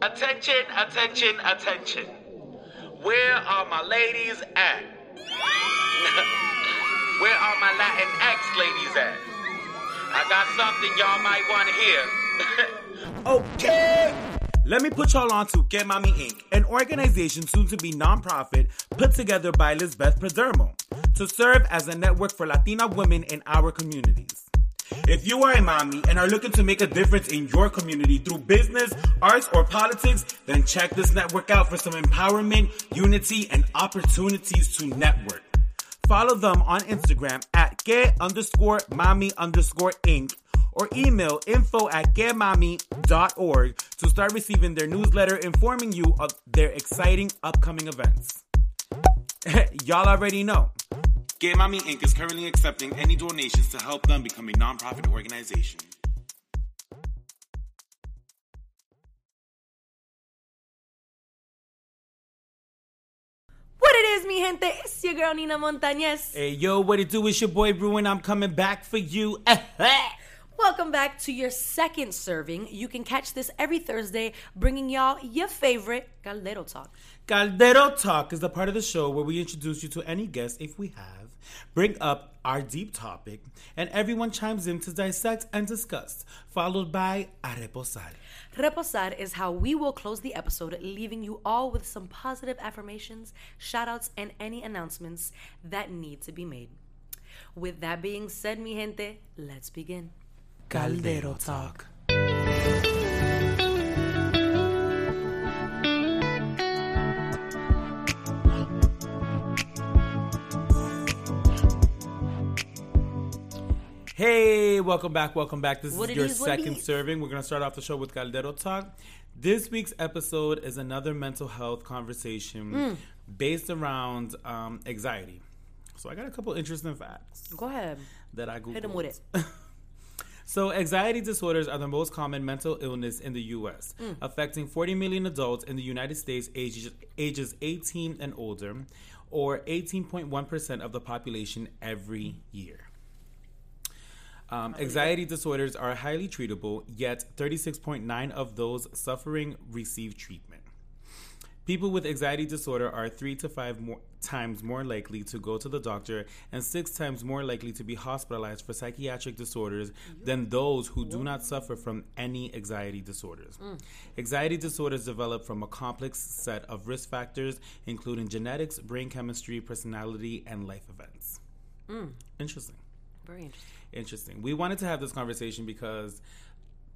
Attention, attention, attention. Where are my ladies at? Where are my Latin X ladies at? I got something y'all might want to hear. Okay. Let me put y'all on to Get Mommy Inc., an organization soon to be nonprofit put together by Lisbeth Perdermo to serve as a network for Latina women in our communities. If you are a mommy and are looking to make a difference in your community through business, arts, or politics, then check this network out for some empowerment, unity, and opportunities to network. Follow them on Instagram at get underscore mommy underscore inc or email info at getmommy.org to start receiving their newsletter informing you of their exciting upcoming events. Y'all already know. Get Mommy Inc. is currently accepting any donations to help them become a nonprofit organization. What it is, mi gente? It's your girl Nina Montañez. Hey, yo, what it do? It's your boy Ruben. I'm coming back for you. Welcome back to your second serving. You can catch this every Thursday, bringing y'all your favorite Caldero Talk. Caldero Talk is the part of the show where we introduce you to any guest, if we have, bring up our deep topic, and everyone chimes in to dissect and discuss, followed by a reposar. Reposar is how we will close the episode, leaving you all with some positive affirmations, shoutouts, and any announcements that need to be made. With that being said, mi gente, let's begin. Caldero Talk. Hey, welcome back, welcome back. This What is your is, second is. serving. We're going to start off the show with Caldero Talk. This week's episode is another mental health conversation Mm. based around um, anxiety. So I got a couple interesting facts Go ahead. that I googled. Hit 'em with it. So, anxiety disorders are the most common mental illness in the U.S., Mm. affecting 40 million adults in the United States ages, ages 18 and older, or 18.1% of the population every year. Um, anxiety disorders are highly treatable, yet 36.9 of those suffering receive treatment. People with anxiety disorder are three to five more times more likely to go to the doctor and six times more likely to be hospitalized for psychiatric disorders than those who do not suffer from any anxiety disorders. Anxiety disorders develop from a complex set of risk factors, including genetics, brain chemistry, personality, and life events. Interesting Very interesting. Interesting. We wanted to have this conversation because,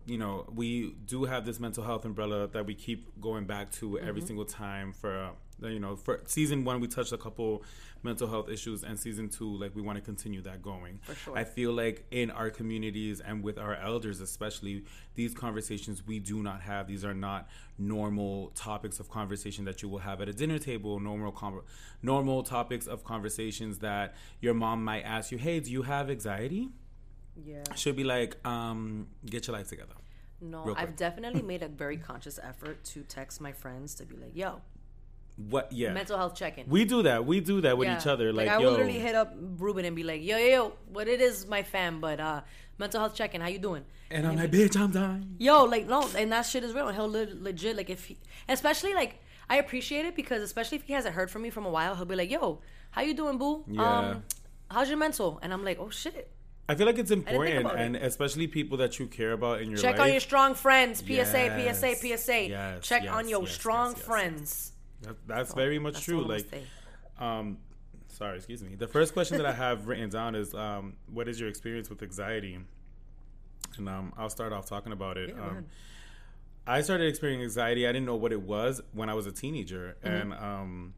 you know, we do have this mental health umbrella that we keep going back to every single time for, uh, you know, for season one, we touched a couple mental health issues, and season two, like, we want to continue that going. For sure. I feel like in our communities and with our elders, especially, these conversations we do not have. These are not normal topics of conversation that you will have at a dinner table, normal, normal topics of conversations that your mom might ask you, hey, do you have anxiety? Yeah. should be like, um, get your life together. No, I've definitely made a very conscious effort to text my friends to be like, yo, What? Yeah, mental health check in. we do that. We do that with each other. Like, I yo, will literally hit up Ruben and be like, yo, yo, yo, what it is, my fam, but uh, mental health check in, how you doing? and I'm like, bitch, I'm dying. Yo, like no, and that shit is real. And he'll le- legit like if he, especially like I appreciate it because especially if he hasn't heard from me from a while, he'll be like, "Yo, how you doing, boo? Yeah. Um, how's your mental?" And I'm like, "Oh shit, I feel like it's important, about it. and especially people that you care about in your check life. on your strong friends. PSA, Yes. PSA, PSA. Yes, check yes, on your strong friends." That, that's very much That's true. Like, um, sorry, excuse me. The first question that I have written down is, um, what is your experience with anxiety? And um, I'll start off talking about it. Yeah, um. I started experiencing anxiety. I didn't know what it was when I was a teenager, Mm-hmm. and um,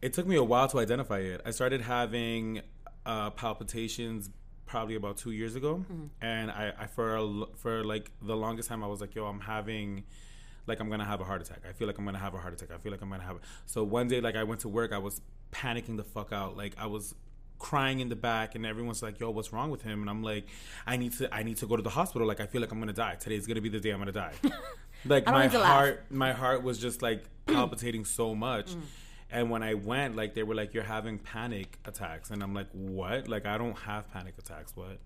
it took me a while to identify it. I started having uh, palpitations probably about two years ago, Mm-hmm. and I, I for a for like the longest time I was like, "Yo, I'm having." Like I'm gonna have a heart attack. I feel like I'm gonna have a heart attack. I feel like I'm gonna have. A... So one day, like I went to work, I was panicking the fuck out. Like I was crying in the back, and everyone's like, "Yo, what's wrong with him?" And I'm like, "I need to, I need to go to the hospital. Like I feel like I'm gonna die. Today's gonna be the day I'm gonna die." like my to laugh. heart, my heart was just like palpitating so much. Mm. And when I went, like they were like, "You're having panic attacks," and I'm like, "What? Like I don't have panic attacks. What?"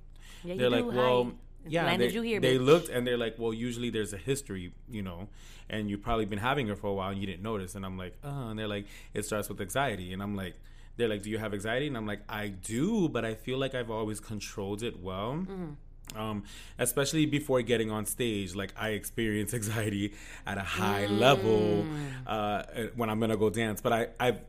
Yeah, They're do, like, "Well, hi. yeah, they, here. they looked and they're like, well, usually there's a history, you know, and you've probably been having her for a while and you didn't notice. And I'm like, oh, and they're like, it starts with anxiety, and I'm like, they're like, do you have anxiety? And I'm like, I do, but I feel like I've always controlled it well. Mm-hmm. Um, especially before getting on stage, like I experience anxiety at a high Mm. level uh, when I'm gonna go dance. But I, I've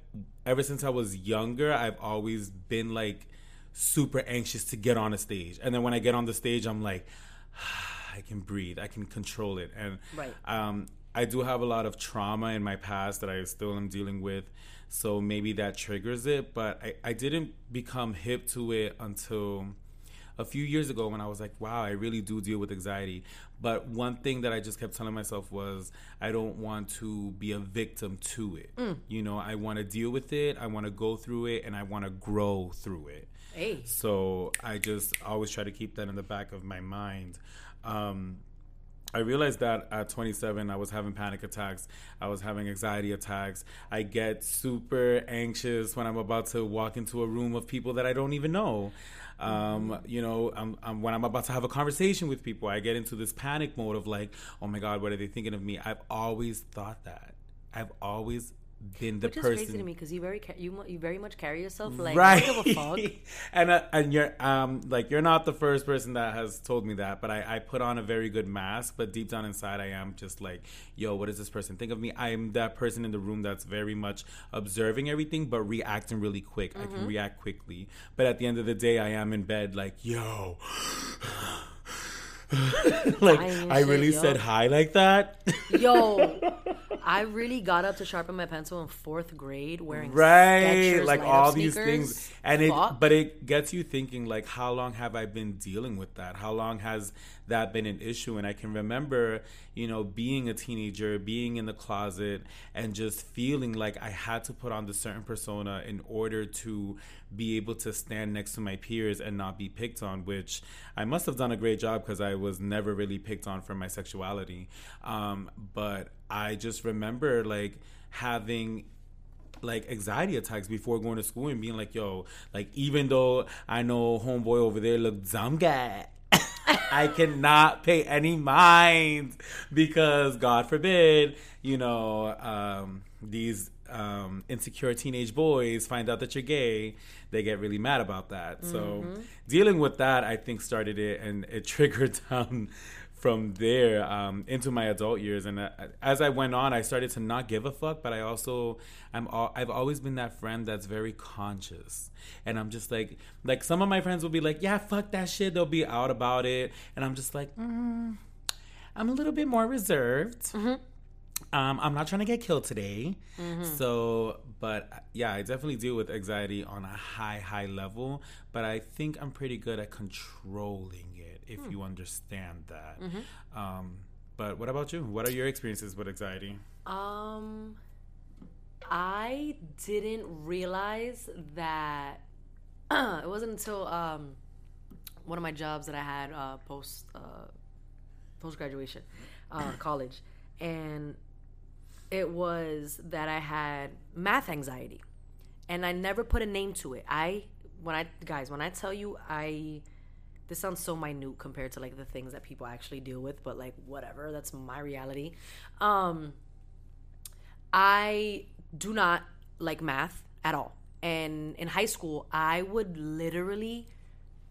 ever since I was younger, I've always been like super anxious to get on a stage, and then when I get on the stage, I'm like, I can breathe, I can control it, and Right. um, I do have a lot of trauma in my past that I still am dealing with. So maybe that triggers it, but I, I didn't become hip to it until a few years ago when I was like, wow, I really do deal with anxiety. But one thing that I just kept telling myself was, I don't want to be a victim to it. You know, I want to deal with it, I want to go through it, and I want to grow through it. Hey. So I just always try to keep that in the back of my mind. Um, I realized that at 27, I was having panic attacks. I was having anxiety attacks. I get super anxious when I'm about to walk into a room of people that I don't even know. Um, you know, I'm, I'm, when I'm about to have a conversation with people, I get into this panic mode of like, oh my God, what are they thinking of me? I've always thought that. I've always been the Which is person. crazy to me because you very you you very much carry yourself like right. I and uh, and you're um like you're not the first person that has told me that but I, I put on a very good mask but deep down inside i am just like yo what does this person think of me? I'm that person in the room that's very much observing everything but reacting really quick. I Mm-hmm. can react quickly. But at the end of the day i am in bed like yo. Like Dying i really yo. said hi like that. Yo, I really got up to sharpen my pencil in fourth grade wearing right Skechers like all these things. and it Fuck. but it gets you thinking like how long have i been dealing with that? How long has that been an issue? And i can remember you know being a teenager being in the closet and just feeling like i had to put on the certain persona in order to be able to stand next to my peers and not be picked on which i must have done a great job because i was never really picked on for my sexuality. Um, but i just remember like having like anxiety attacks before going to school and being like, yo, like even though I know homeboy over there look dumb guy, I cannot pay any mind because God forbid, you know, um, these um, insecure teenage boys find out that you're gay, they get really mad about that. So dealing with that, I think, started it and it triggered down from there um, into my adult years. And uh, as i went on i started to not give a fuck but i also i'm all, I've always been that friend that's very conscious. And i'm just like like some of my friends will be like yeah fuck that shit. They'll be out about it. And i'm just like mm, i'm a little bit more reserved. Um, I'm not trying to get killed today. So, but yeah, I definitely deal with anxiety on a high, high level. But I think I'm pretty good at controlling if you understand that. Um, but what about you? What are your experiences with anxiety? Um, I didn't realize that it wasn't until um one of my jobs that I had uh, post uh, post graduation, uh, college, and it was that I had math anxiety, and I never put a name to it. I when I guys when I tell you I this sounds so minute compared to like the things that people actually deal with, but like whatever, that's my reality. Um, I do not like math at all. And in high school, I would literally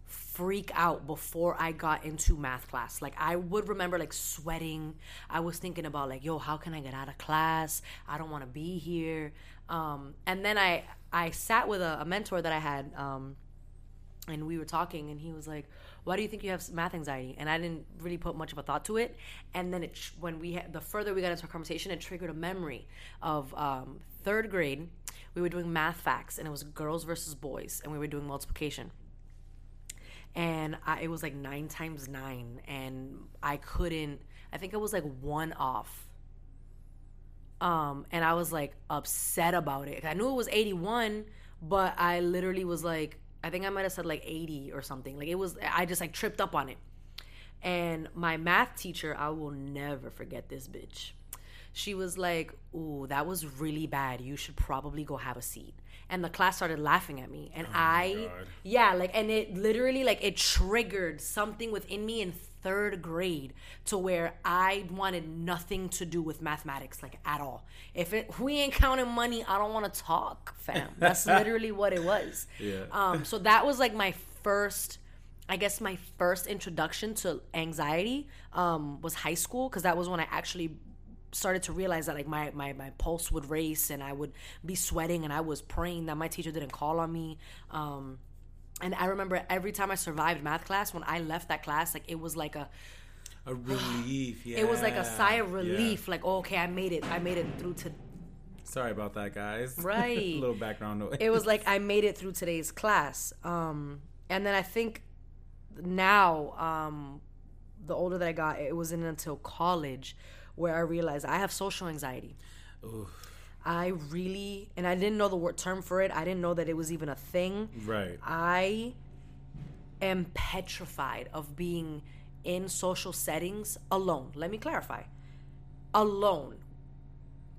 freak out before I got into math class. Like I would remember like sweating. I was thinking about like, yo, how can I get out of class? I don't want to be here. Um, and then I I sat with a, a mentor that I had um, and we were talking and he was like why do you think you have math anxiety? And i didn't really put much of a thought to it. And then it when we had the further we got into our conversation it triggered a memory of um, third grade we were doing math facts and it was girls versus boys and we were doing multiplication. And I, it was like nine times nine and i couldn't i think it was like one off. Um and i was like upset about it. I knew it was 81 but i literally was like i think i might have said like 80 or something like it was i just like tripped up on it and my math teacher i will never forget this bitch she was like, "Ooh, that was really bad. You should probably go have a seat." And the class started laughing at me, and I, yeah, like, and it literally like it triggered something within me in third grade to where I wanted nothing to do with mathematics, like at all. If it we ain't counting money, I don't want to talk, fam. That's literally what it was. Yeah. Um. So that was like my first. I guess my first introduction to anxiety um, was high school because that was when I actually started to realize that like my, my my pulse would race and I would be sweating and I was praying that my teacher didn't call on me. Um, and I remember every time I survived math class, when I left that class, like it was like a A relief. Yeah. it was like a sigh of Yeah. relief. Like oh, okay, I made it. I made it through to Sorry about that, guys. Right. a little background noise. it was like I made it through today's class. Um, and then I think now, um, the older that I got, it wasn't until college where I realized I have social anxiety. I really, and I didn't know the word term for it. I didn't know that it was even a thing. right. I am petrified of being in social settings alone. Let me clarify. Alone.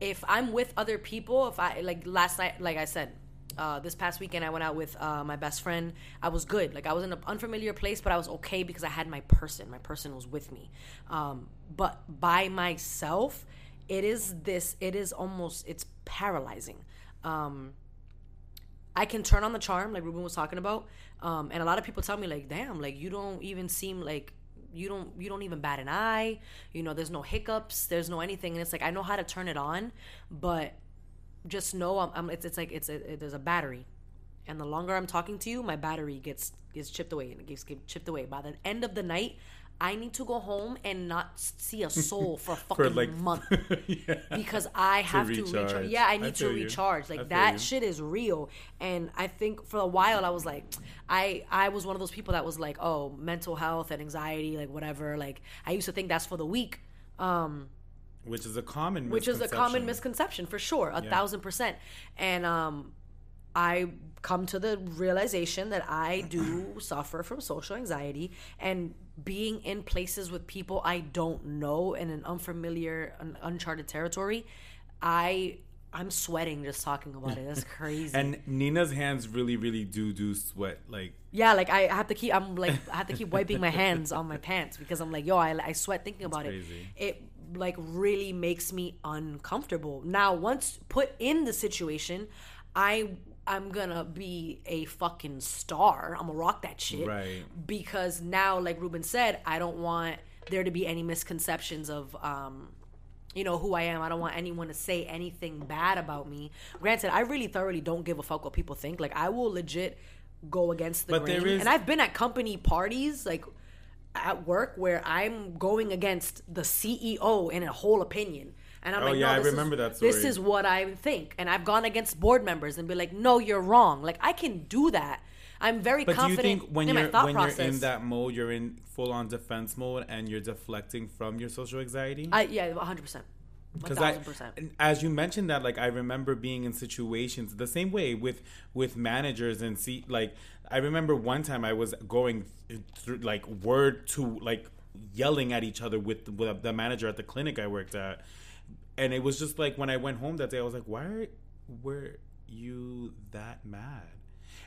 If I'm with other people, if I like last night, like I said, uh, this past weekend I went out with uh, my best friend. I was good. Like I was in an unfamiliar place, but I was okay because I had my person. My person was with me. Um, but by myself, it is this. It is almost. It's paralyzing. Um, I can turn on the charm, like Ruben was talking about. Um, and a lot of people tell me, like, damn, like you don't even seem like you don't you don't even bat an eye. You know, there's no hiccups, there's no anything, and it's like I know how to turn it on, but just know I'm, I'm it's it's like it's a, it, there's a battery, and the longer I'm talking to you, my battery gets gets chipped away and it gets get chipped away. By the end of the night, I need to go home and not see a soul for a fucking For like month yeah. because I have to recharge. recharge. Yeah, I I need to feel you. recharge. Like that you. shit is real. And I think for a while I was like, I I was one of those people that was like, oh, mental health and anxiety, like whatever. Like I used to think that's for the weak. Um, Which is a common which is a common misconception. for sure, a Yeah. thousand percent. And um, I come to the realization that I do suffer from social anxiety and being in places with people I don't know in an unfamiliar, un- uncharted territory. I I'm sweating just talking about it. That's crazy. And Nina's hands really, really do do sweat. Like yeah, like I have to keep. I'm like I have to keep wiping my hands on my pants because I'm like, yo, I, I sweat thinking about it. It like really makes me uncomfortable. Now, once put in the situation, I I'm gonna be a fucking star. I'm gonna rock that shit. Right. Because now, like Ruben said, I don't want there to be any misconceptions of um you know who I am. I don't want anyone to say anything bad about me. Granted, I really thoroughly don't give a fuck what people think. Like I will legit go against the But grain. is- and I've been at company parties like at work where I'm going against the CEO in a whole opinion. And I'm Oh, like, yeah, no, I this remember is, that This is what I think. And I've gone against board members and be like, no, you're wrong. Like I can do that. I'm very But do you think when in you're my thought when process. you're in that mode, you're in full on defense mode and you're deflecting from your social anxiety? I, yeah, 100. Because I, as you mentioned that, like I remember being in situations the same way with with managers and see, like I remember one time I was going through like word to like yelling at each other with, with the manager at the clinic I worked at, and it was just like when I went home that day, I was like, why were you that mad?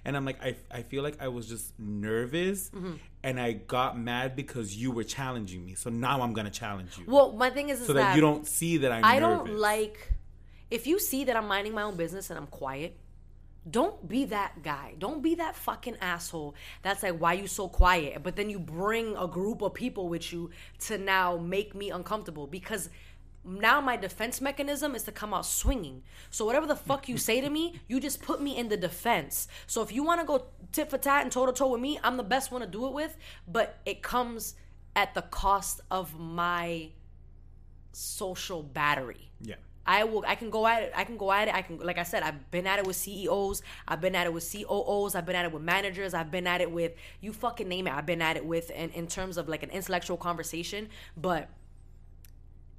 And I'm like, I, I feel like I was just nervous Mm-hmm. and I got mad because you were challenging me. So now I'm going to challenge you Well, my thing is, is so that, you don't see that I'm I nervous. don't like if you see that I'm minding my own business and I'm quiet. Don't be that guy. Don't be that fucking asshole. That's like why you so quiet. But then you bring a group of people with you to now make me uncomfortable because now my defense mechanism is to come out swinging. So whatever the fuck you say to me, you just put me in the defense. So if you want to go tit for tat and toe to toe with me, I'm the best one to do it with. But it comes at the cost of my social battery. Yeah. I will. I can go at it. I can go at it. I can, like I said, I've been at it with CEOs. I've been at it with COOs. I've been at it with managers. I've been at it with you fucking name it. I've been at it with, in, in terms of like an intellectual conversation. But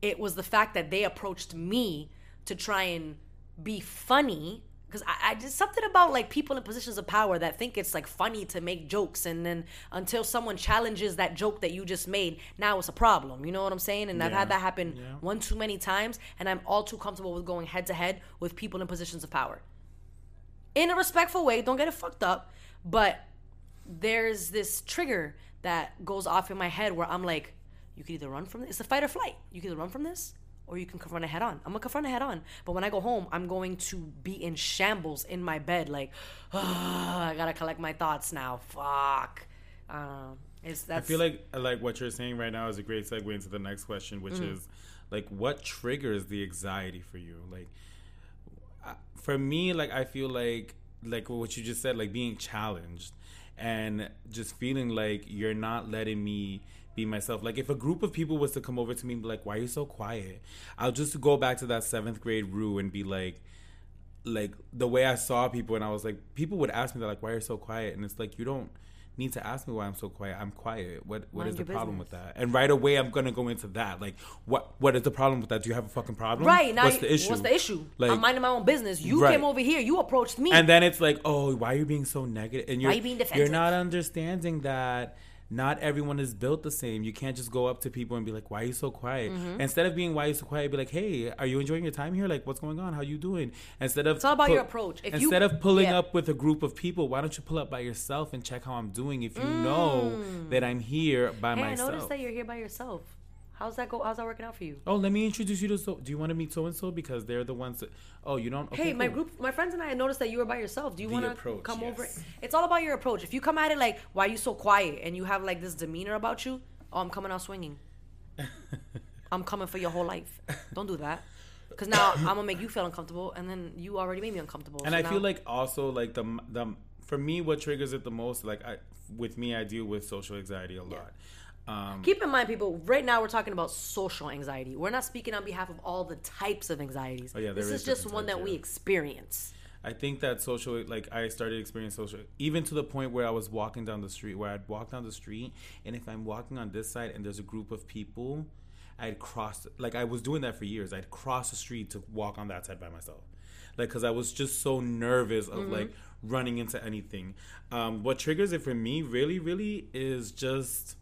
it was the fact that they approached me to try and be funny. Because I, I just something about like people in positions of power that think it's like funny to make jokes and then until someone challenges that joke that you just made now it's a problem. You know what i'm saying? And i've had that happen Yeah. one too many times and i'm all too comfortable with going head to head with people in positions of power. In a respectful way don't get it fucked up but there's this trigger that goes off in my head where i'm like you can either run from this it's a fight or flight you can either run from this or you can confront it head on. I'm gonna confront it head on. But when I go home, I'm going to be in shambles in my bed, like, "Ah, I gotta collect my thoughts now. Fuck. Um, it's I feel like like what you're saying right now is a great segue into the next question, which Mm. is like what triggers the anxiety for you? Like for me, like I feel like like what you just said, like being challenged and just feeling like you're not letting me be myself. Like if a group of people was to come over to me and be like, "Why are you so quiet?" I'll just go back to that seventh grade Rue and be like, like the way I saw people, and I was like, people would ask me that, like, "Why are you so quiet?" And it's like you don't need to ask me why I'm so quiet. I'm quiet. What what is Mind the your problem with that? And right away, I'm gonna go into that. Like, what what is the problem with that? Do you have a fucking problem? Right now, what's you- the issue? What's the issue? Like, I'm minding my own business. You Right. came over here. You approached me. and then it's like, oh, why are you being so negative? And you're you being you're not understanding that not everyone is built the same. You can't just go up to people and be like, "Why are you so quiet?" Mm-hmm. Instead of being "Why are you so quiet," be like, "Hey, are you enjoying your time here? Like, what's going on? How are you doing?" Instead of It's all about your approach. If you- instead of pulling yeah. up with a group of people, why don't you pull up by yourself and check how I'm doing? If you know that I'm here by Mm. hey, I myself. noticed that you're here by yourself. How's that go? How's that working out for you? Oh, let me introduce you to so. Do you want to meet so and so because they're the ones that? Oh, you don't. Okay, hey, my cool. group, my friends and I noticed that you were by yourself. Do you want to come over? It's all about your approach. If you come at it like, "Why are you so quiet?" and you have like this demeanor about you, oh, I'm coming out swinging. I'm coming for your whole life. Don't do that, because now I'm gonna make you feel uncomfortable, and then you already made me uncomfortable. and So I now- feel like also like the the for me what triggers it the most like I with me I deal with social anxiety a lot. Um, Keep in mind, people. Right now, we're talking about social anxiety. We're not speaking on behalf of all the types of anxieties. Oh, yeah, there this is is just one types, that we experience. I think that social like I started experiencing social even to the point where I was walking down the street where I'd walk down the street and if I'm walking on this side and there's a group of people, I'd cross like I was doing that for years. I'd cross the street to walk on that side by myself. Like cuz I was just so nervous of like running into anything. Um what triggers it for me really really is just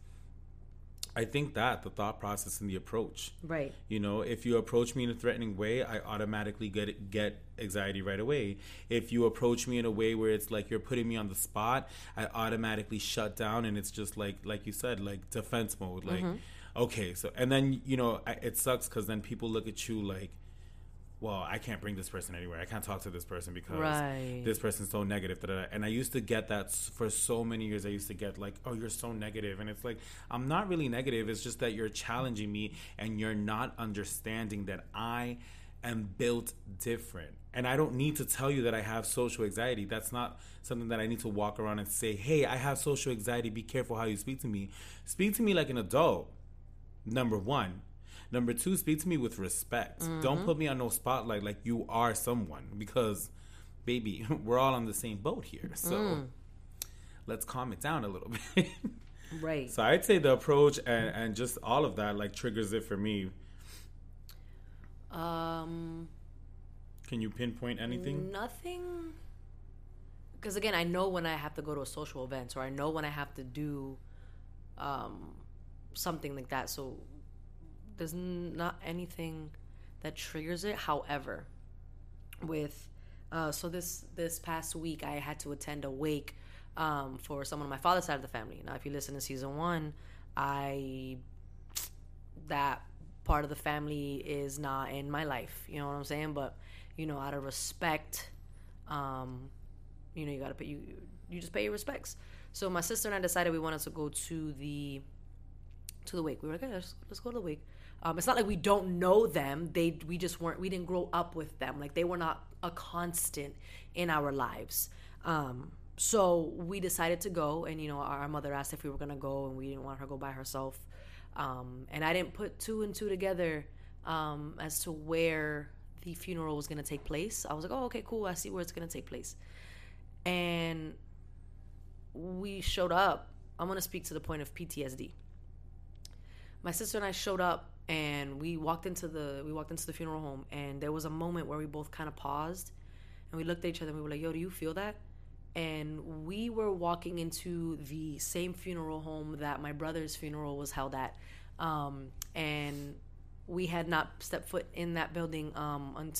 I think that the thought process and the approach. Right. You know, if you approach me in a threatening way, I automatically get get anxiety right away. If you approach me in a way where it's like you're putting me on the spot, I automatically shut down, and it's just like like you said, like defense mode. Like, mm-hmm. okay, so and then you know I, it sucks because then people look at you like, well, I can't bring this person anywhere. I can't talk to this person because Right. this person's so negative. Da, da, da. And I used to get that for so many years. I used to get like, oh, you're so negative. And it's like, I'm not really negative. It's just that you're challenging me and you're not understanding that I am built different. And I don't need to tell you that I have social anxiety. That's not something that I need to walk around and say, hey, I have social anxiety. Be careful how you speak to me. Speak to me like an adult number one. Number two, speak to me with respect. Don't put me on no spotlight like you are someone because, baby, we're all on the same boat here. So let's calm it down a little bit. Right. so I'd say the approach and, and just all of that like triggers it for me. Um. Can you pinpoint anything? Nothing. Because again, I know when I have to go to a social event, or I know when I have to do um, something like that. So there's not anything that triggers it. However, with uh, so this this past week, I had to attend a wake um, for someone on my father's side of the family. Now, if you listen to season one, I that part of the family is not in my life. You know what I'm saying? But you know, out of respect, um, you know, you gotta pay you you just pay your respects. So my sister and I decided we wanted to go to the to the wake. We were like, okay, let's, let's go to the wake. Um, it's not like we don't know them. They we just weren't we didn't grow up with them. Like they were not a constant in our lives. Um, so we decided to go, and you know, our, mother asked if we were gonna go, and we didn't want her to go by herself. Um, and I didn't put two and two together um, as to where the funeral was gonna take place. I was like, oh, okay, cool. I see where it's gonna take place. And we showed up. I'm gonna speak to the point of PTSD. My sister and I showed up and we walked into the we walked into the funeral home and there was a moment where we both kind of paused and we looked at each other and we were like, "Yo, do you feel that?" And we were walking into the same funeral home that my brother's funeral was held at, um, and we had not stepped foot in that building um,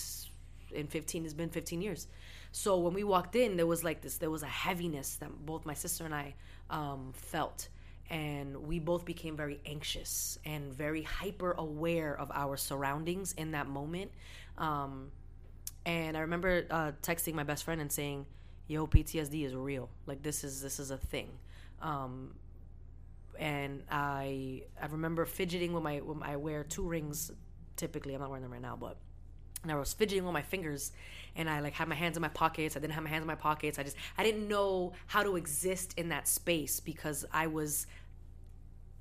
in 15. It's been 15 years. So when we walked in, there was like this. There was a heaviness that both my sister and I um, felt and we both became very anxious and very hyper aware of our surroundings in that moment. Um, and I remember uh, texting my best friend and saying, "Yo, PTSD is real. Like this is this is a thing." Um, and I I remember fidgeting with my when I wear two rings. Typically, I'm not wearing them right now, but and I was fidgeting with my fingers and I like had my hands in my pockets. I didn't have my hands in my pockets. I just I didn't know how to exist in that space because I was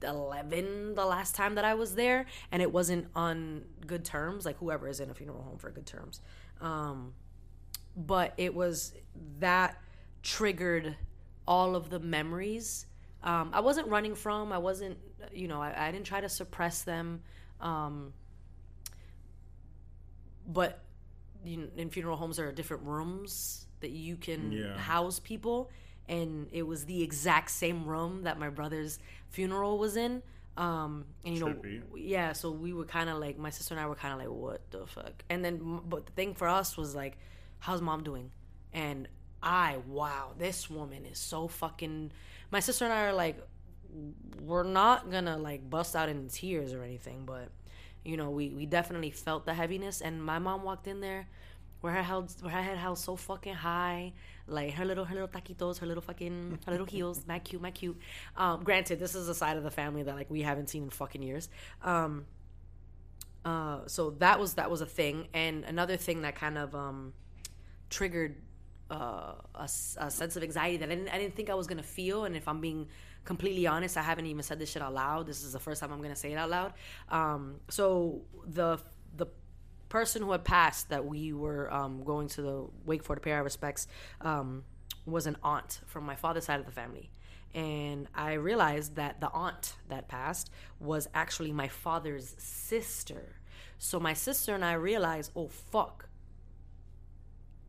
11 the last time that I was there and it wasn't on good terms like whoever is in a funeral home for good terms. Um, but it was that triggered all of the memories. Um, I wasn't running from I wasn't you know I, I didn't try to suppress them. Um, but you know, in funeral homes there are different rooms that you can yeah. house people and it was the exact same room that my brother's funeral was in. Um, and you know, yeah, so we were kind of like, my sister and I were kind of like, what the fuck? And then, but the thing for us was like, how's mom doing? And I, wow, this woman is so fucking. My sister and I are like, we're not gonna like bust out in tears or anything, but you know, we we definitely felt the heaviness. And my mom walked in there where her held where her head held so fucking high, like her little her little taquitos, her little fucking her little heels, my cute, my cute. Um, granted, this is a side of the family that like we haven't seen in fucking years. Um, uh, so that was that was a thing, and another thing that kind of um, triggered uh, a, a, sense of anxiety that I didn't, I didn't think I was gonna feel. And if I'm being completely honest, I haven't even said this shit out loud. This is the first time I'm gonna say it out loud. Um, so the the person who had passed that we were um, going to the wake for to pay our respects um, was an aunt from my father's side of the family. And I realized that the aunt that passed was actually my father's sister. So my sister and I realized, oh, fuck.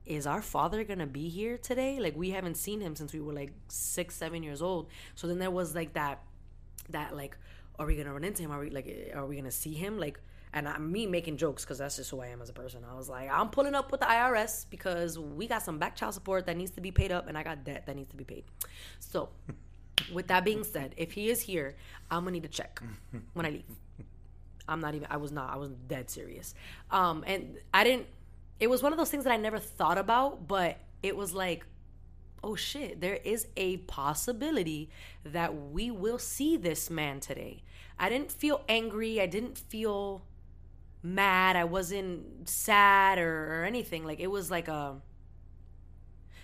Is our father gonna be here today? Like we haven't seen him since we were like six, seven years old. So then there was like that, that like, are we gonna run into him? Are we like, are we gonna see him? Like, and I, me making jokes because that's just who I am as a person. I was like, I'm pulling up with the IRS because we got some back child support that needs to be paid up, and I got debt that needs to be paid. So, with that being said, if he is here, I'm gonna need to check when I leave. I'm not even. I was not. I was dead serious. Um, and I didn't. It was one of those things that I never thought about, but it was like, oh shit, there is a possibility that we will see this man today. I didn't feel angry. I didn't feel mad. I wasn't sad or, or anything. Like it was like a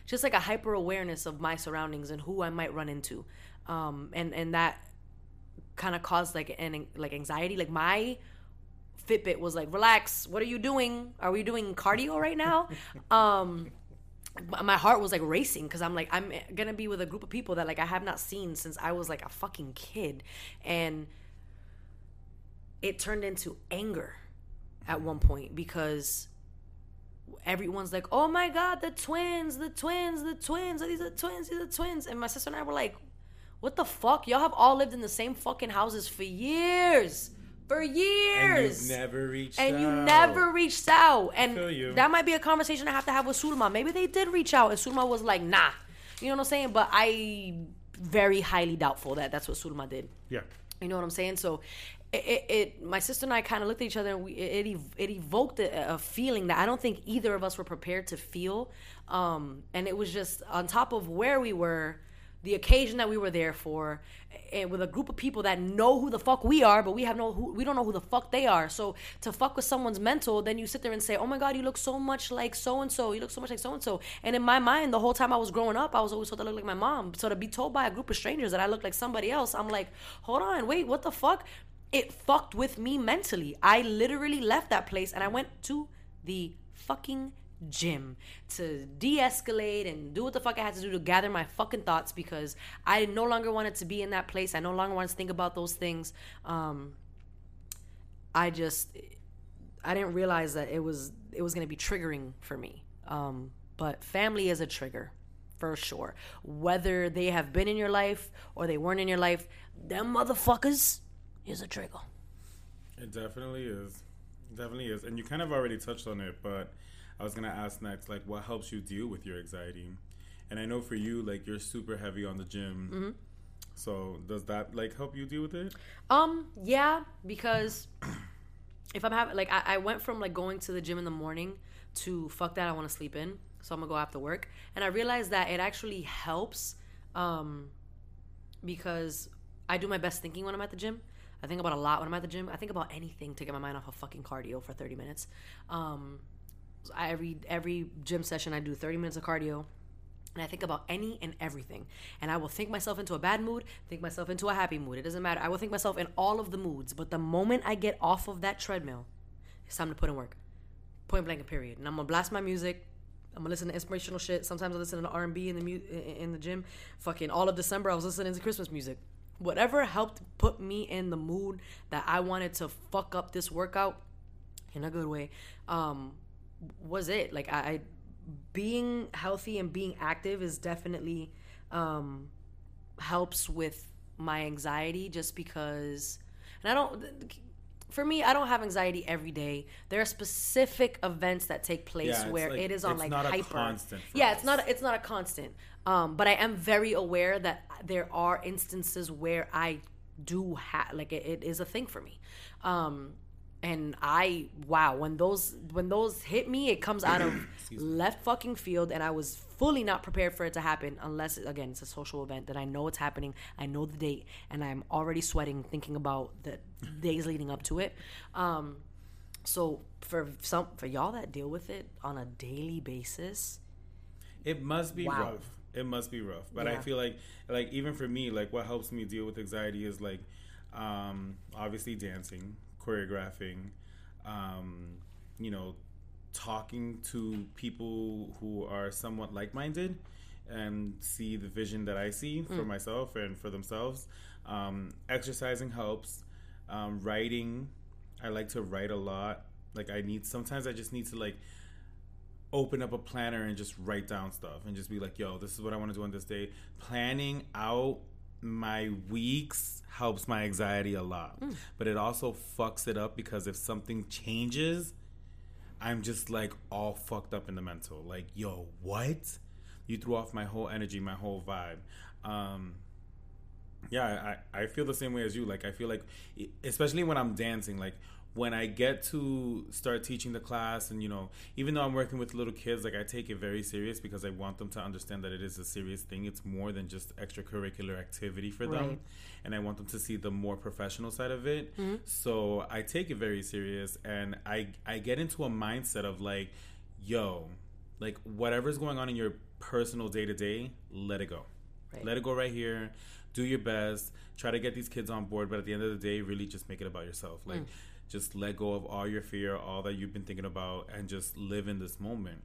just like a hyper awareness of my surroundings and who I might run into, um, and and that kind of caused like an like anxiety. Like my Fitbit was like, "Relax. What are you doing? Are we doing cardio right now?" um, my heart was like racing because I'm like I'm gonna be with a group of people that like I have not seen since I was like a fucking kid, and it turned into anger at one point because everyone's like, "Oh my god, the twins, the twins, the twins, these are twins, these are twins," and my sister and I were like, "What the fuck? Y'all have all lived in the same fucking houses for years." For years, and you never reached and out. you never reached out, and that might be a conversation I have to have with Sulma. Maybe they did reach out, and Sulma was like, "Nah," you know what I'm saying? But I very highly doubtful that that's what Sulma did. Yeah, you know what I'm saying? So it, it, my sister and I kind of looked at each other and we, it, it evoked a, a, feeling that I don't think either of us were prepared to feel. Um, and it was just on top of where we were, the occasion that we were there for, and with a group of people that know who the fuck we are, but we have no, who, we don't know who the fuck they are. So to fuck with someone's mental, then you sit there and say, "Oh my god, you look so much like so and so. You look so much like so and so." And in my mind, the whole time I was growing up, I was always told I look like my mom. So to be told by a group of strangers that I look like somebody else, I'm like, "Hold on, wait, what the fuck?" It fucked with me mentally. I literally left that place and I went to the fucking gym to de-escalate and do what the fuck I had to do to gather my fucking thoughts because I no longer wanted to be in that place. I no longer wanted to think about those things. Um, I just I didn't realize that it was it was gonna be triggering for me. Um, but family is a trigger for sure. Whether they have been in your life or they weren't in your life, them motherfuckers is a trigger. It definitely is. It definitely is. And you kind of already touched on it, but I was gonna ask next, like, what helps you deal with your anxiety? And I know for you, like, you're super heavy on the gym. Mm-hmm. So does that like help you deal with it? Um, yeah, because if I'm having like I, I went from like going to the gym in the morning to fuck that I want to sleep in, so I'm gonna go after work, and I realized that it actually helps, um, because I do my best thinking when I'm at the gym. I think about a lot when I'm at the gym. I think about anything to get my mind off of fucking cardio for 30 minutes. Um, I, every every gym session I do 30 minutes of cardio and I think about any and everything. And I will think myself into a bad mood, think myself into a happy mood. It doesn't matter. I will think myself in all of the moods. But the moment I get off of that treadmill, it's time to put in work. Point blank and period. And I'm gonna blast my music. I'm gonna listen to inspirational shit. Sometimes I listen to R&B in the mu- in the gym. Fucking all of December, I was listening to Christmas music. Whatever helped put me in the mood that I wanted to fuck up this workout in a good way, um, was it. Like I, I being healthy and being active is definitely um, helps with my anxiety just because and I don't for me I don't have anxiety every day. There are specific events that take place Yeah, where like- it is on like hyper. constant yeah, it's not it's not a constant. Um, but I am very aware that there are instances where I do have like it, it is a thing for me. Um, and I wow when those when those hit me, it comes out of left fucking field, and I was fully not prepared for it to happen unless again it's a social event that I know it's happening, I know the date, and I'm already sweating thinking about the days leading up to it. Um, so for some for y'all that deal with it on a daily basis, It must be Wow. rough. It must be rough. But I feel like like even for me, like what helps me deal with anxiety is like um obviously dancing, choreographing, um, you know, talking to people who are somewhat like minded and see the vision that I see for myself and for themselves. Um, exercising helps. Um, writing, I like to write a lot. Like I need sometimes I just need to like open up a planner and just write down stuff and just be like, yo, this is what I want to do on this day. Planning out my weeks helps my anxiety a lot. But it also fucks it up because if something changes, I'm just like all fucked up in the mental. Like, yo, what? You threw off my whole energy, my whole vibe. Um, yeah, I, I feel the same way as you. Like, I feel like, especially when I'm dancing, like, when I get to start teaching the class, and you know, even though I'm working with little kids, like, I take it very serious because I want them to understand that it is a serious thing. It's more than just extracurricular activity for them. Right. And I want them to see the more professional side of it. Mm-hmm. So I take it very serious, and I, I get into a mindset of like, yo, like, whatever's going on in your personal day to day, let it go. Right. Let it go right here. Do your best. Try to get these kids on board, but at the end of the day, really just make it about yourself. Like, mm. Just let go of all your fear, all that you've been thinking about, and just live in this moment.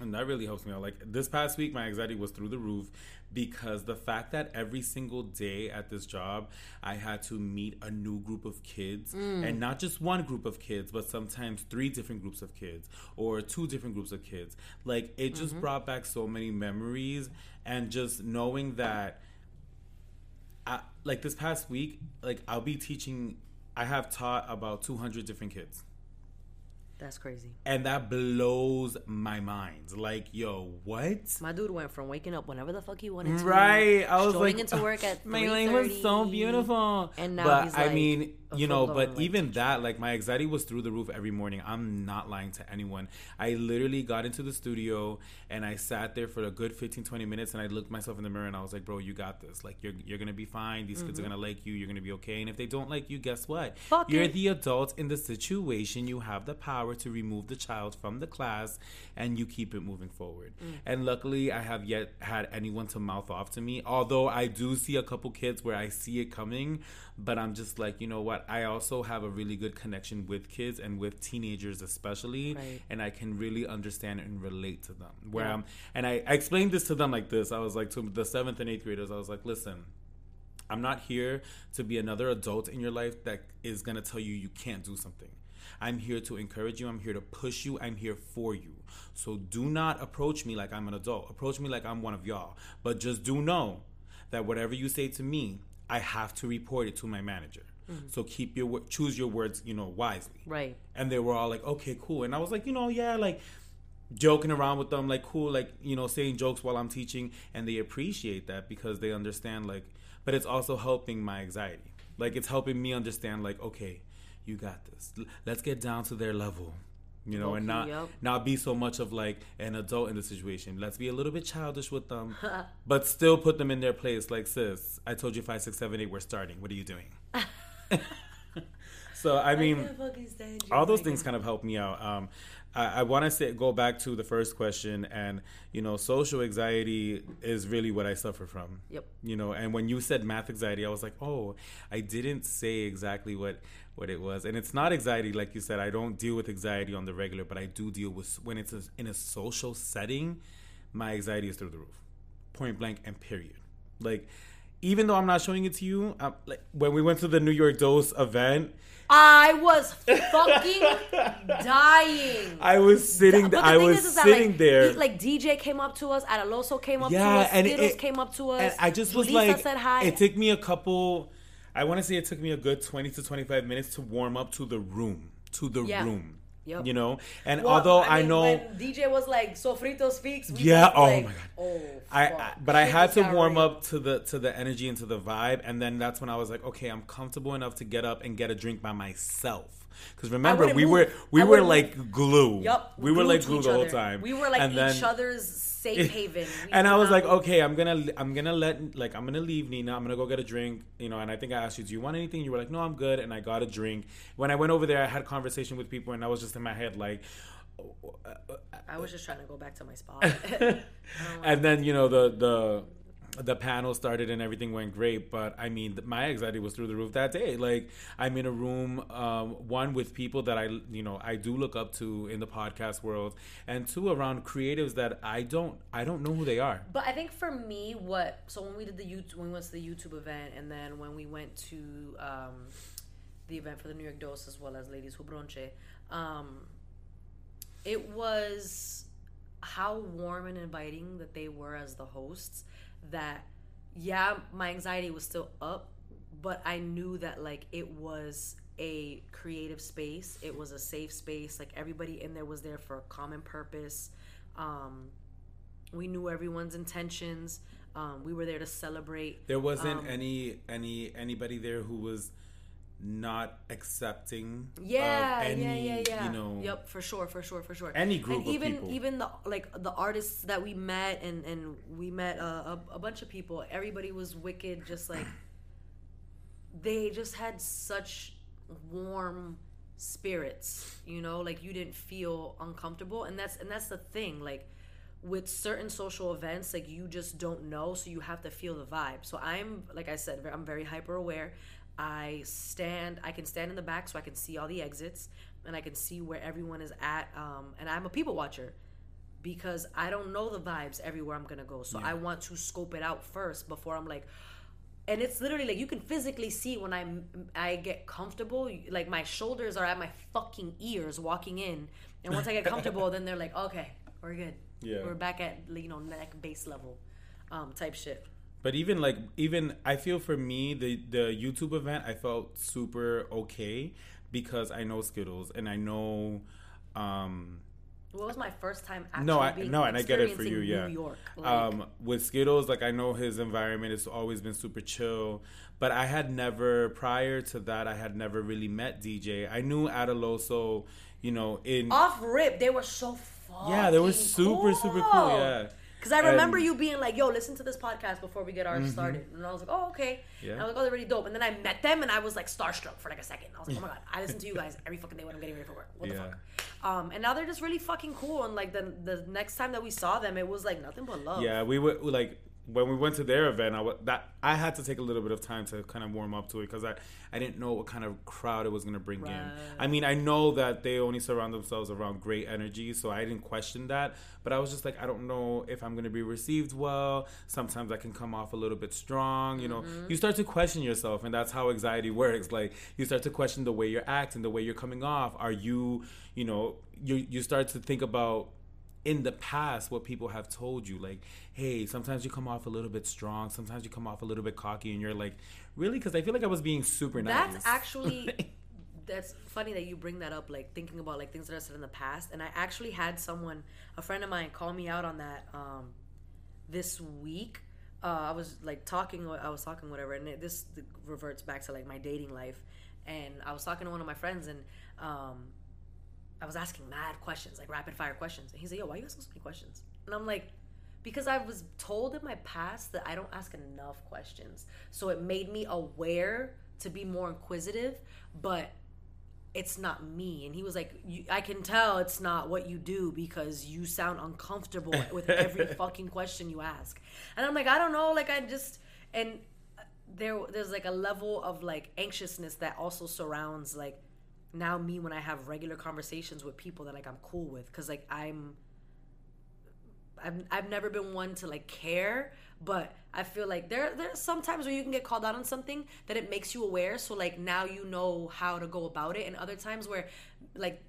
And that really helps me out. Like this past week, my anxiety was through the roof because the fact that every single day at this job, I had to meet a new group of kids mm. and not just one group of kids, but sometimes three different groups of kids or two different groups of kids. Like it just mm-hmm. brought back so many memories and just knowing that I, like this past week, like I'll be teaching, I have taught about 200 different kids that's crazy. and that blows my mind. Like, yo, what? My dude went from waking up whenever the fuck he wanted to, Right, I was like, into work at my lane was so beautiful. and now but he's I mean, you know, but like, even that, like, my anxiety was through the roof every morning. I'm not lying to anyone. I literally got into the studio and I sat there for a good 15, 20 minutes, and I looked myself in the mirror and I was like, bro, you got this. Like, you're you're gonna be fine. These kids are gonna like you. You're gonna be okay. And if they don't like you, guess what? Mm-hmm. Fuck you're it. the adult in the situation. You have the power to remove the child from the class, and you keep it moving forward. Mm. And luckily, I have yet had anyone to mouth off to me. Although I do see a couple kids where I see it coming, but I'm just like, you know what? I also have a really good connection with kids and with teenagers, especially, Right. and I can really understand and relate to them. Where Yeah. I'm, and I, I explained this to them like this. I was like to the seventh and eighth graders. I was like, listen. I'm not here to be another adult in your life that is gonna tell you you can't do something. I'm here to encourage you. I'm here to push you. I'm here for you. So do not approach me like I'm an adult. Approach me like I'm one of y'all. But just do know that whatever you say to me, I have to report it to my manager. Mm-hmm. So keep your choose your words, you know, wisely. Right. And they were all like, "Okay, cool." And I was like, you know, yeah, like joking around with them, like cool, like you know, saying jokes while I'm teaching, and they appreciate that because they understand, like, but it's also helping my anxiety. Like it's helping me understand, like, okay, you got this. Let's get down to their level you know, okay, and not yep. not be so much of like an adult in the situation. Let's be a little bit childish with them, but still put them in their place. Like, sis, I told you five, six, seven, eight. We're starting. What are you doing? so I mean, I all those things kind of help me out. Um, I, I want to say go back to the first question, and you know, social anxiety is really what I suffer from. Yep. You know, and when you said math anxiety, I was like, oh, I didn't say exactly what what it was, and it's not anxiety like you said. I don't deal with anxiety on the regular, but I do deal with when it's a, in a social setting. My anxiety is through the roof, point blank and period. Like even though I'm not showing it to you, I'm, like when we went to the New York Dose event, I was fucking dying. I was sitting. I was sitting like, there. like DJ came up to us, Adaloso came up yeah, to us, and Skittles it, came up to us. And I just was Lisa like, said hi. It took me a couple. I want to say it took me a good twenty to twenty five minutes to warm up to the room. To the yeah. room. Yep. You know, and well, although I, mean, I know DJ was like "Sofrito speaks," yeah. Oh like, my god. Oh, I, I but I had to warm up to the to the energy and to the vibe, and then that's when I was like, okay, I'm comfortable enough to get up and get a drink by myself. Because remember, we move. were we were like glue. Yep, we were like glue the whole time. We were like and each then, other's safe haven. And I was like, okay, I'm gonna I'm gonna let like I'm gonna leave Nina. I'm gonna go get a drink, you know. And I think I asked you, do you want anything? You were like, no, I'm good. And I got a drink. When I went over there, I had conversation with people, and I was just in my head like. I was just trying to go back to my spot. and then you know the the the panel started and everything went great but i mean my anxiety was through the roof that day. Like i'm in a room um, one with people that i you know i do look up to in the podcast world and two around creatives that i don't i don't know who they are. But i think for me what so when we did the youtube when we went to the youtube event and then when we went to um, the event for the new york dose as well as ladies who brunch um, it was how warm and inviting that they were as the hosts that yeah, my anxiety was still up, but I knew that like it was a creative space. It was a safe space. Like everybody in there was there for a common purpose. Um, we knew everyone's intentions. Um, we were there to celebrate. There wasn't um, any any anybody there who was not accepting yeah any, yeah yeah yeah. you know yep for sure for sure for sure. any group and even people. even the like the artists that we met and and we met a, a, a bunch of people everybody was wicked just like they just had such warm spirits you know? Like you didn't feel uncomfortable and that's and that's the thing like with certain social events like you just don't know so you have to feel the vibe. So i'm like i said i'm very hyper aware I stand, I can stand in the back so I can see all the exits and I can see where everyone is at. Um, and I'm a people watcher because I don't know the vibes everywhere I'm gonna go. So yeah. I want to scope it out first before I'm like, and it's literally like you can physically see when I I get comfortable. Like my shoulders are at my fucking ears walking in, and once I get comfortable, then they're like, okay, we're good. Yeah, we're back at you know neck base level, um, type shit. But even like even I feel for me the the YouTube event I felt super okay because I know Skittles and I know um well, it was my first time actually no, I, no, and I get it for you, yeah. New York, like. um, with Skittles, like I know his environment has always been super chill, but I had never prior to that, I had never really met DJ. I knew Adaloso, you know, in off rip, they were so yeah, they were super cool. super cool, yeah. Because I remember and, you being like, "Yo, listen to this podcast before we get ours mm-hmm. started," and I was like, "Oh, okay." Yeah. And I was like, "Oh, they're really dope." And then I met them, and I was like starstruck for like a second. I was like, "Oh my god, I listen to you guys every fucking day when I'm getting ready for work. What yeah. the fuck?" Um, and now they're just really fucking cool. And like the the next time that we saw them, it was like nothing but love. Yeah, we were like when we went to their event, I w- that I had to take a little bit of time to kind of warm up to it because I, I didn't know what kind of crowd it was going to bring right. in. I mean, I know that they only surround themselves around great energy, so I didn't question that. But I was just like, I don't know if I'm going to be received well. Sometimes I can come off a little bit strong. You know, mm-hmm. you start to question yourself, and that's how anxiety works. Like you start to question the way you're acting, the way you're coming off. Are you, you know, you you start to think about in the past what people have told you like hey sometimes you come off a little bit strong sometimes you come off a little bit cocky and you're like really because i feel like i was being super nice that's actually that's funny that you bring that up like thinking about like things that i said in the past and i actually had someone a friend of mine call me out on that um this week uh, I was like talking, I was talking whatever, and it, this reverts back to like my dating life. And I was talking to one of my friends, and um, I was asking mad questions, like rapid fire questions. And he's like, yo, why are you asking so many questions? And I'm like, because I was told in my past that I don't ask enough questions. So it made me aware to be more inquisitive, but it's not me. And he was like, I can tell it's not what you do because you sound uncomfortable with every fucking question you ask. And I'm like, I don't know. Like, I just, and there, there's like a level of like anxiousness that also surrounds like now me when I have regular conversations with people that like I'm cool with because like I'm I've, I've never been one to like care but I feel like there there's sometimes where you can get called out on something that it makes you aware so like now you know how to go about it and other times where like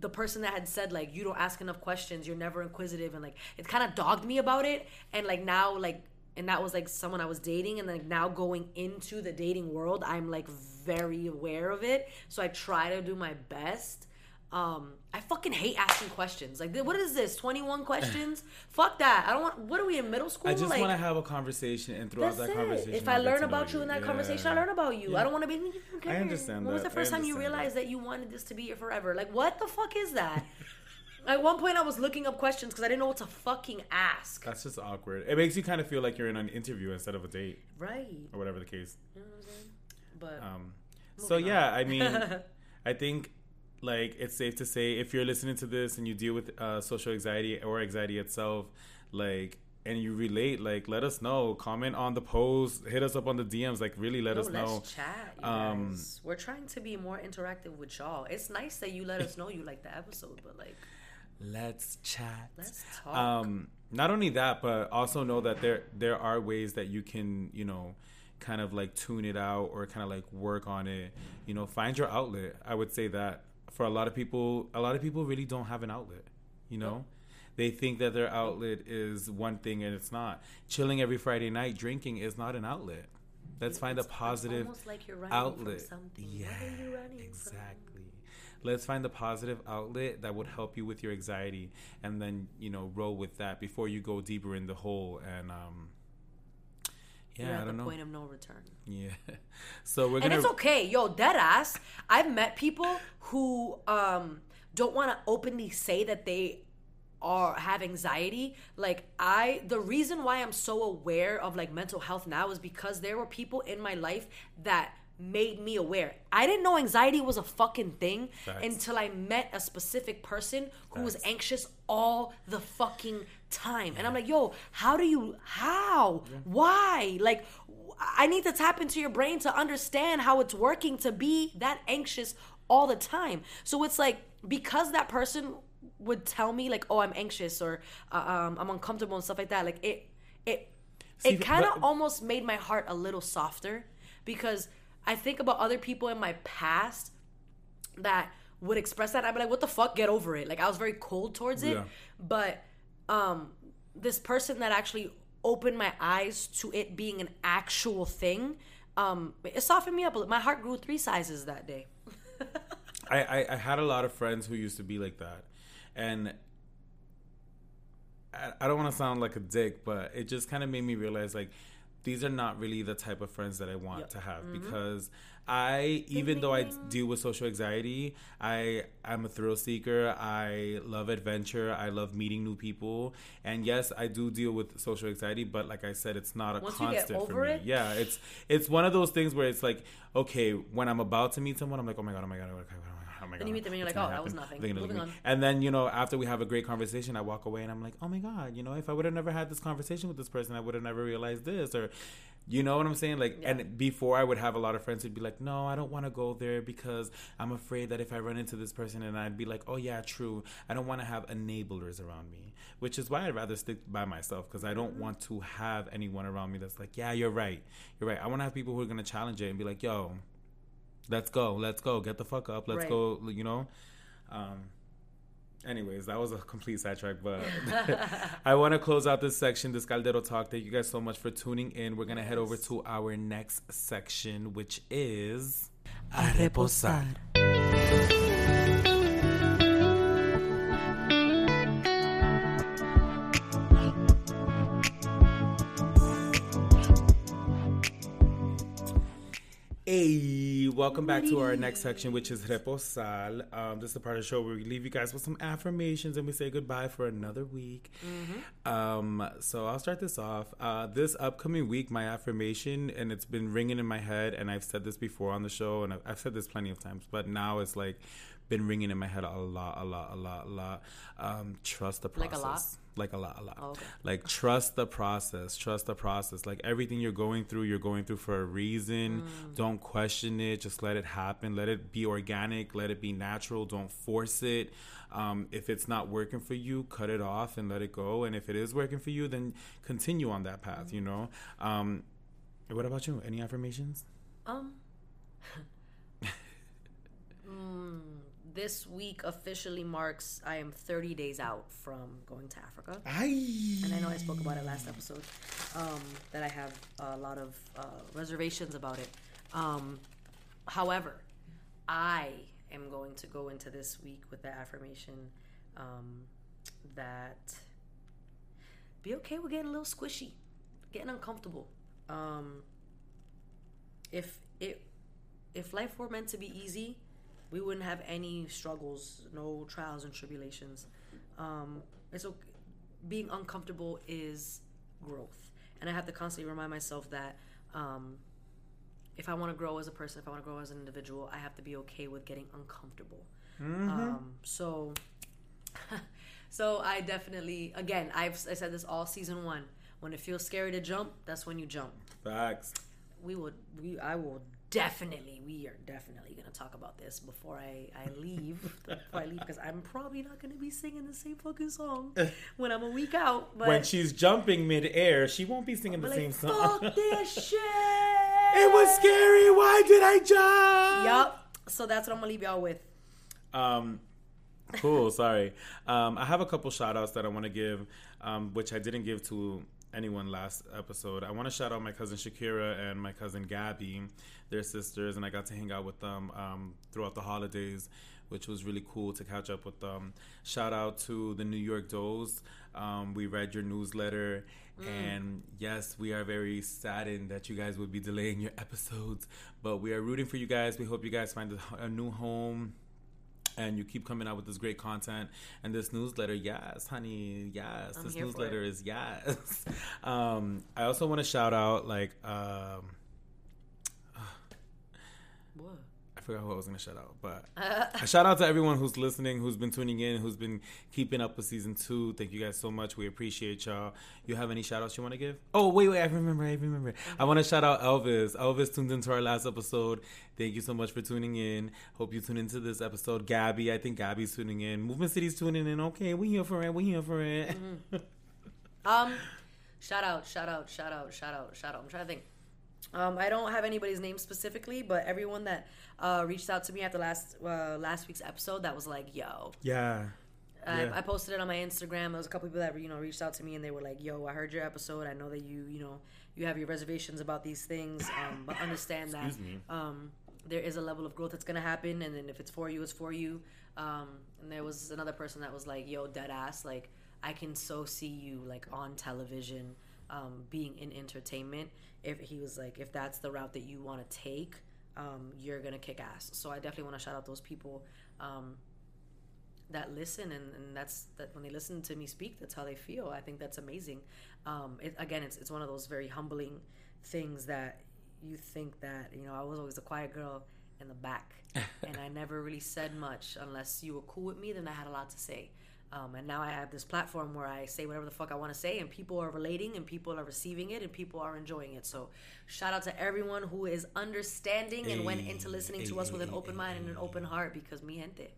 the person that had said like you don't ask enough questions you're never inquisitive and like it kind of dogged me about it and like now like and that was like someone I was dating and like now going into the dating world I'm like very aware of it so I try to do my best um I fucking hate asking questions like what is this 21 questions fuck that I don't want what are we in middle school I just like, want to have a conversation and throughout that it. conversation if I learn about you. in that yeah. conversation I learn about you yeah. I don't want to be I understand when that. was the first time you realized that. that you wanted this to be your forever like what the fuck is that At one point, I was looking up questions because I didn't know what to fucking ask. That's just awkward. It makes you kind of feel like you're in an interview instead of a date, right? Or whatever the case. You know what I'm saying? But um, so yeah, on. I mean, I think like it's safe to say if you're listening to this and you deal with uh, social anxiety or anxiety itself, like and you relate, like let us know. Comment on the post, hit us up on the DMs, like really let us know. Chat, um, We're trying to be more interactive with y'all. It's nice that you let us know you like the episode, but like let's chat. Let's talk. Um, not only that, but also know that there there are ways that you can, you know, kind of like tune it out or kind of like work on it. You know, find your outlet. I would say that for a lot of people, a lot of people really don't have an outlet. You know. They think that their outlet is one thing and it's not. Chilling every Friday night, drinking is not an outlet. Let's find a positive like outlet. Yeah, exactly let's find the positive outlet that would help you with your anxiety and then you know roll with that before you go deeper in the hole and um yeah, You're at I don't the know. point of no return. Yeah, so we're gonna. And it's okay, yo, dead ass. I've met people who um don't want to openly say that they are have anxiety like i the reason why i'm so aware of like mental health now is because there were people in my life that made me aware. I didn't know anxiety was a fucking thing Facts. until I met a specific person who Facts. was anxious all the fucking time. And I'm like, yo, how do you, how? Yeah. Why? Like, I need to tap into your brain to understand how it's working to be that anxious all the time. So it's like, because that person would tell me, like, oh, I'm anxious or uh, um, I'm uncomfortable and stuff like that, like, it, it, See, it kind of almost made my heart a little softer because I think about other people in my past that would express that. I'd be like, what the fuck? Get over it. Like I was very cold towards it. Yeah. But um this person that actually opened my eyes to it being an actual thing, um, it softened me up. My heart grew three sizes that day. I, I, I had a lot of friends who used to be like that. And I, I don't want to sound like a dick, but it just kind of made me realize like these are not really the type of friends that I want yep. to have mm-hmm. because I even though I deal with social anxiety, I I'm a thrill seeker. I love adventure. I love meeting new people. And yes, I do deal with social anxiety, but like I said, it's not a Once constant for me. It? Yeah, it's it's one of those things where it's like, okay, when I'm about to meet someone, I'm like, oh my god, oh my god, oh my god, oh my god my god. Then you meet them and you're like, oh, that was nothing. Moving on. And then you know, after we have a great conversation, I walk away and I'm like, oh my god, you know, if I would have never had this conversation with this person, I would have never realized this, or you know what I'm saying? Like, Yeah. and before I would have a lot of friends who'd be like, no, I don't want to go there because I'm afraid that if I run into this person, and I'd be like, oh yeah, true. I don't want to have enablers around me, which is why I'd rather stick by myself because I don't mm-hmm. want to have anyone around me that's like, yeah, you're right, you're right. I want to have people who are gonna challenge it and be like, yo, let's go, let's go, get the fuck up, let's Right. go, you know. Um, anyways, that was a complete sidetrack, but I want to close out this section, this Caldero talk. Thank you guys so much for tuning in. We're gonna head over to our next section, which is A reposar. Welcome back to our next section, which is Reposar. Um, this is the part of the show where we leave you guys with some affirmations and we say goodbye for another week. Um, so I'll start this off. Uh, this upcoming week, my affirmation, and it's been ringing in my head, and I've said this before on the show, and I've, I've said this plenty of times, but now it's like been ringing in my head a lot, a lot, a lot, a lot. Um, trust the process. Like a lot? Like a lot, a lot. Oh, okay. Like trust the process. Trust the process. Like everything you're going through, you're going through for a reason. Mm. Don't question it. Just let it happen. Let it be organic. Let it be natural. Don't force it. Um, if it's not working for you, cut it off and let it go. And if it is working for you, then continue on that path. Mm. You know. Um, what about you? Any affirmations? Um. mm, this week officially marks I am 30 days out from going to Africa. And I know I spoke about it last episode. Um, that I have a lot of uh, reservations about it. Um, however, I am going to go into this week with the affirmation um, that be okay with getting a little squishy, getting uncomfortable. Um, if it if life were meant to be easy, we wouldn't have any struggles, no trials and tribulations. Um, it's okay. Being uncomfortable is growth, and I have to constantly remind myself that um, if I want to grow as a person, if I want to grow as an individual, I have to be okay with getting uncomfortable. Um, so, so I definitely, again, I've I said this all season one. When it feels scary to jump, that's when you jump Facts. we would we I will definitely we are definitely gonna talk about this before I I leave before I leave because I'm probably not gonna be singing the same fucking song when I'm a week out. But When she's jumping midair, she won't be singing the but same song. fuck this shit. it was scary. Why did I jump? Yup. So that's what I'm gonna leave y'all with. Um, cool. Sorry. Um, I have a couple shout outs that I want to give, um, which I didn't give to anyone last episode. I want to shout out my cousin Shakira and my cousin Gabby. They're sisters, and I got to hang out with them um, throughout the holidays, which was really cool to catch up with them. Shout out to the New York Does. Um, we read your newsletter. And yes, we are very saddened that you guys would be delaying your episodes, but we are rooting for you guys. We hope you guys find a, a new home and you keep coming out with this great content and this newsletter. Yes honey. Yes I'm this newsletter is yes. Um i also want to shout out like um What? I forgot who I was gonna shout out, but a shout out to everyone who's listening, who's been tuning in, who's been keeping up with season two. Thank you guys so much. We appreciate y'all. You have any shout outs you want to give? Oh wait, wait, I remember, I remember. I want to shout out Elvis. Elvis tuned into our last episode. Thank you so much for tuning in. Hope you tune into this episode. Gabby, I think Gabby's tuning in. Movement City's tuning in. Okay, we here for it. We here for it. Um, shout out, shout out, shout out, shout out, shout out. I'm trying to think. Um, I don't have anybody's name specifically, but everyone that uh, reached out to me after last uh, last week's episode that was like, "Yo." yeah. I, Yeah. I posted it on my Instagram. There was a couple people that you know reached out to me and they were like, "Yo, I heard your episode. I know that you you know you have your reservations about these things, um, but understand that um, there is a level of growth that's gonna happen, and then if it's for you, it's for you." Um, and there was another person that was like, "Yo, dead ass, like I can so see you like on television, um, being in entertainment. If he was like, if that's the route that you want to take." Um, you're gonna kick ass. So I definitely want to shout out those people um, that listen and, and that's that when they listen to me speak that's how they feel i think that's amazing um, it, again it's, it's one of those very humbling things that you think that you know i was always a quiet girl in the back, and I never really said much unless you were cool with me. Then I had a lot to say. Um, and now I have this platform where I say whatever the fuck I want to say, and people are relating, and people are receiving it, and people are enjoying it. So, shout out to everyone who is understanding and went into listening to us with an open mind and an open heart. Because mi gente,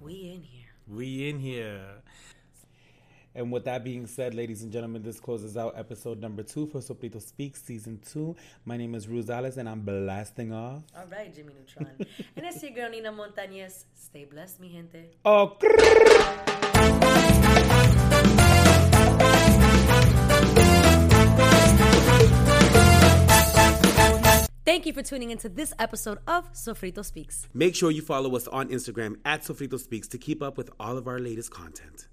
we in here. We in here. And with that being said, ladies and gentlemen, this closes out episode number two for Sofrito Speaks season two. My name is Rosales and I'm blasting off. All right, Jimmy Neutron. and it's your girl Nina Montañez. Stay blessed, mi gente. Oh, Thank you for tuning into this episode of Sofrito Speaks. Make sure you follow us on Instagram at Sofrito Speaks to keep up with all of our latest content.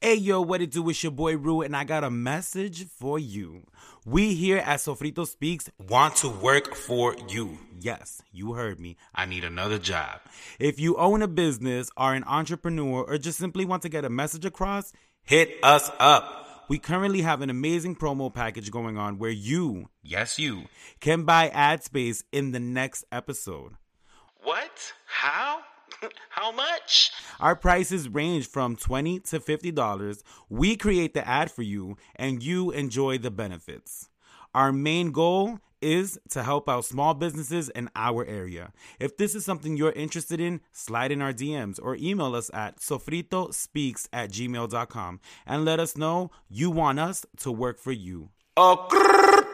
Hey yo, what it do? It's your boy Rue, and I got a message for you. We here at Sofrito Speaks want to work for you. Yes, you heard me. I need another job. If you own a business, are an entrepreneur, or just simply want to get a message across, hit us up. We currently have an amazing promo package going on where you, yes, you, can buy ad space in the next episode. What? How? How much? Our prices range from 20 to $50. We create the ad for you and you enjoy the benefits. Our main goal is to help out small businesses in our area. If this is something you're interested in, slide in our DMs or email us at sofritospeaks at gmail.com and let us know you want us to work for you. Oh,